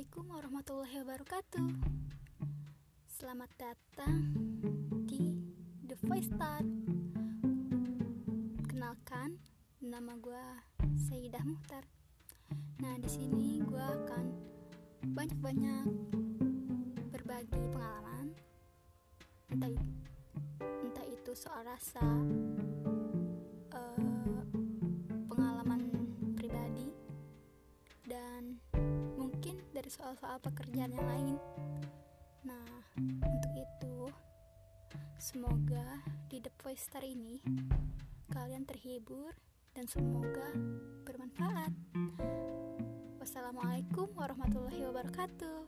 wabarakatuh. Selamat datang di The Voice Star Kenalkan, nama gue Sayyidah Muhtar Nah di sini gue akan banyak-banyak berbagi pengalaman. Entah, entah itu soal rasa uh, pengalaman pribadi dan soal-soal pekerjaan yang lain. Nah, untuk itu, semoga di The Voice ini kalian terhibur dan semoga bermanfaat. Wassalamualaikum warahmatullahi wabarakatuh.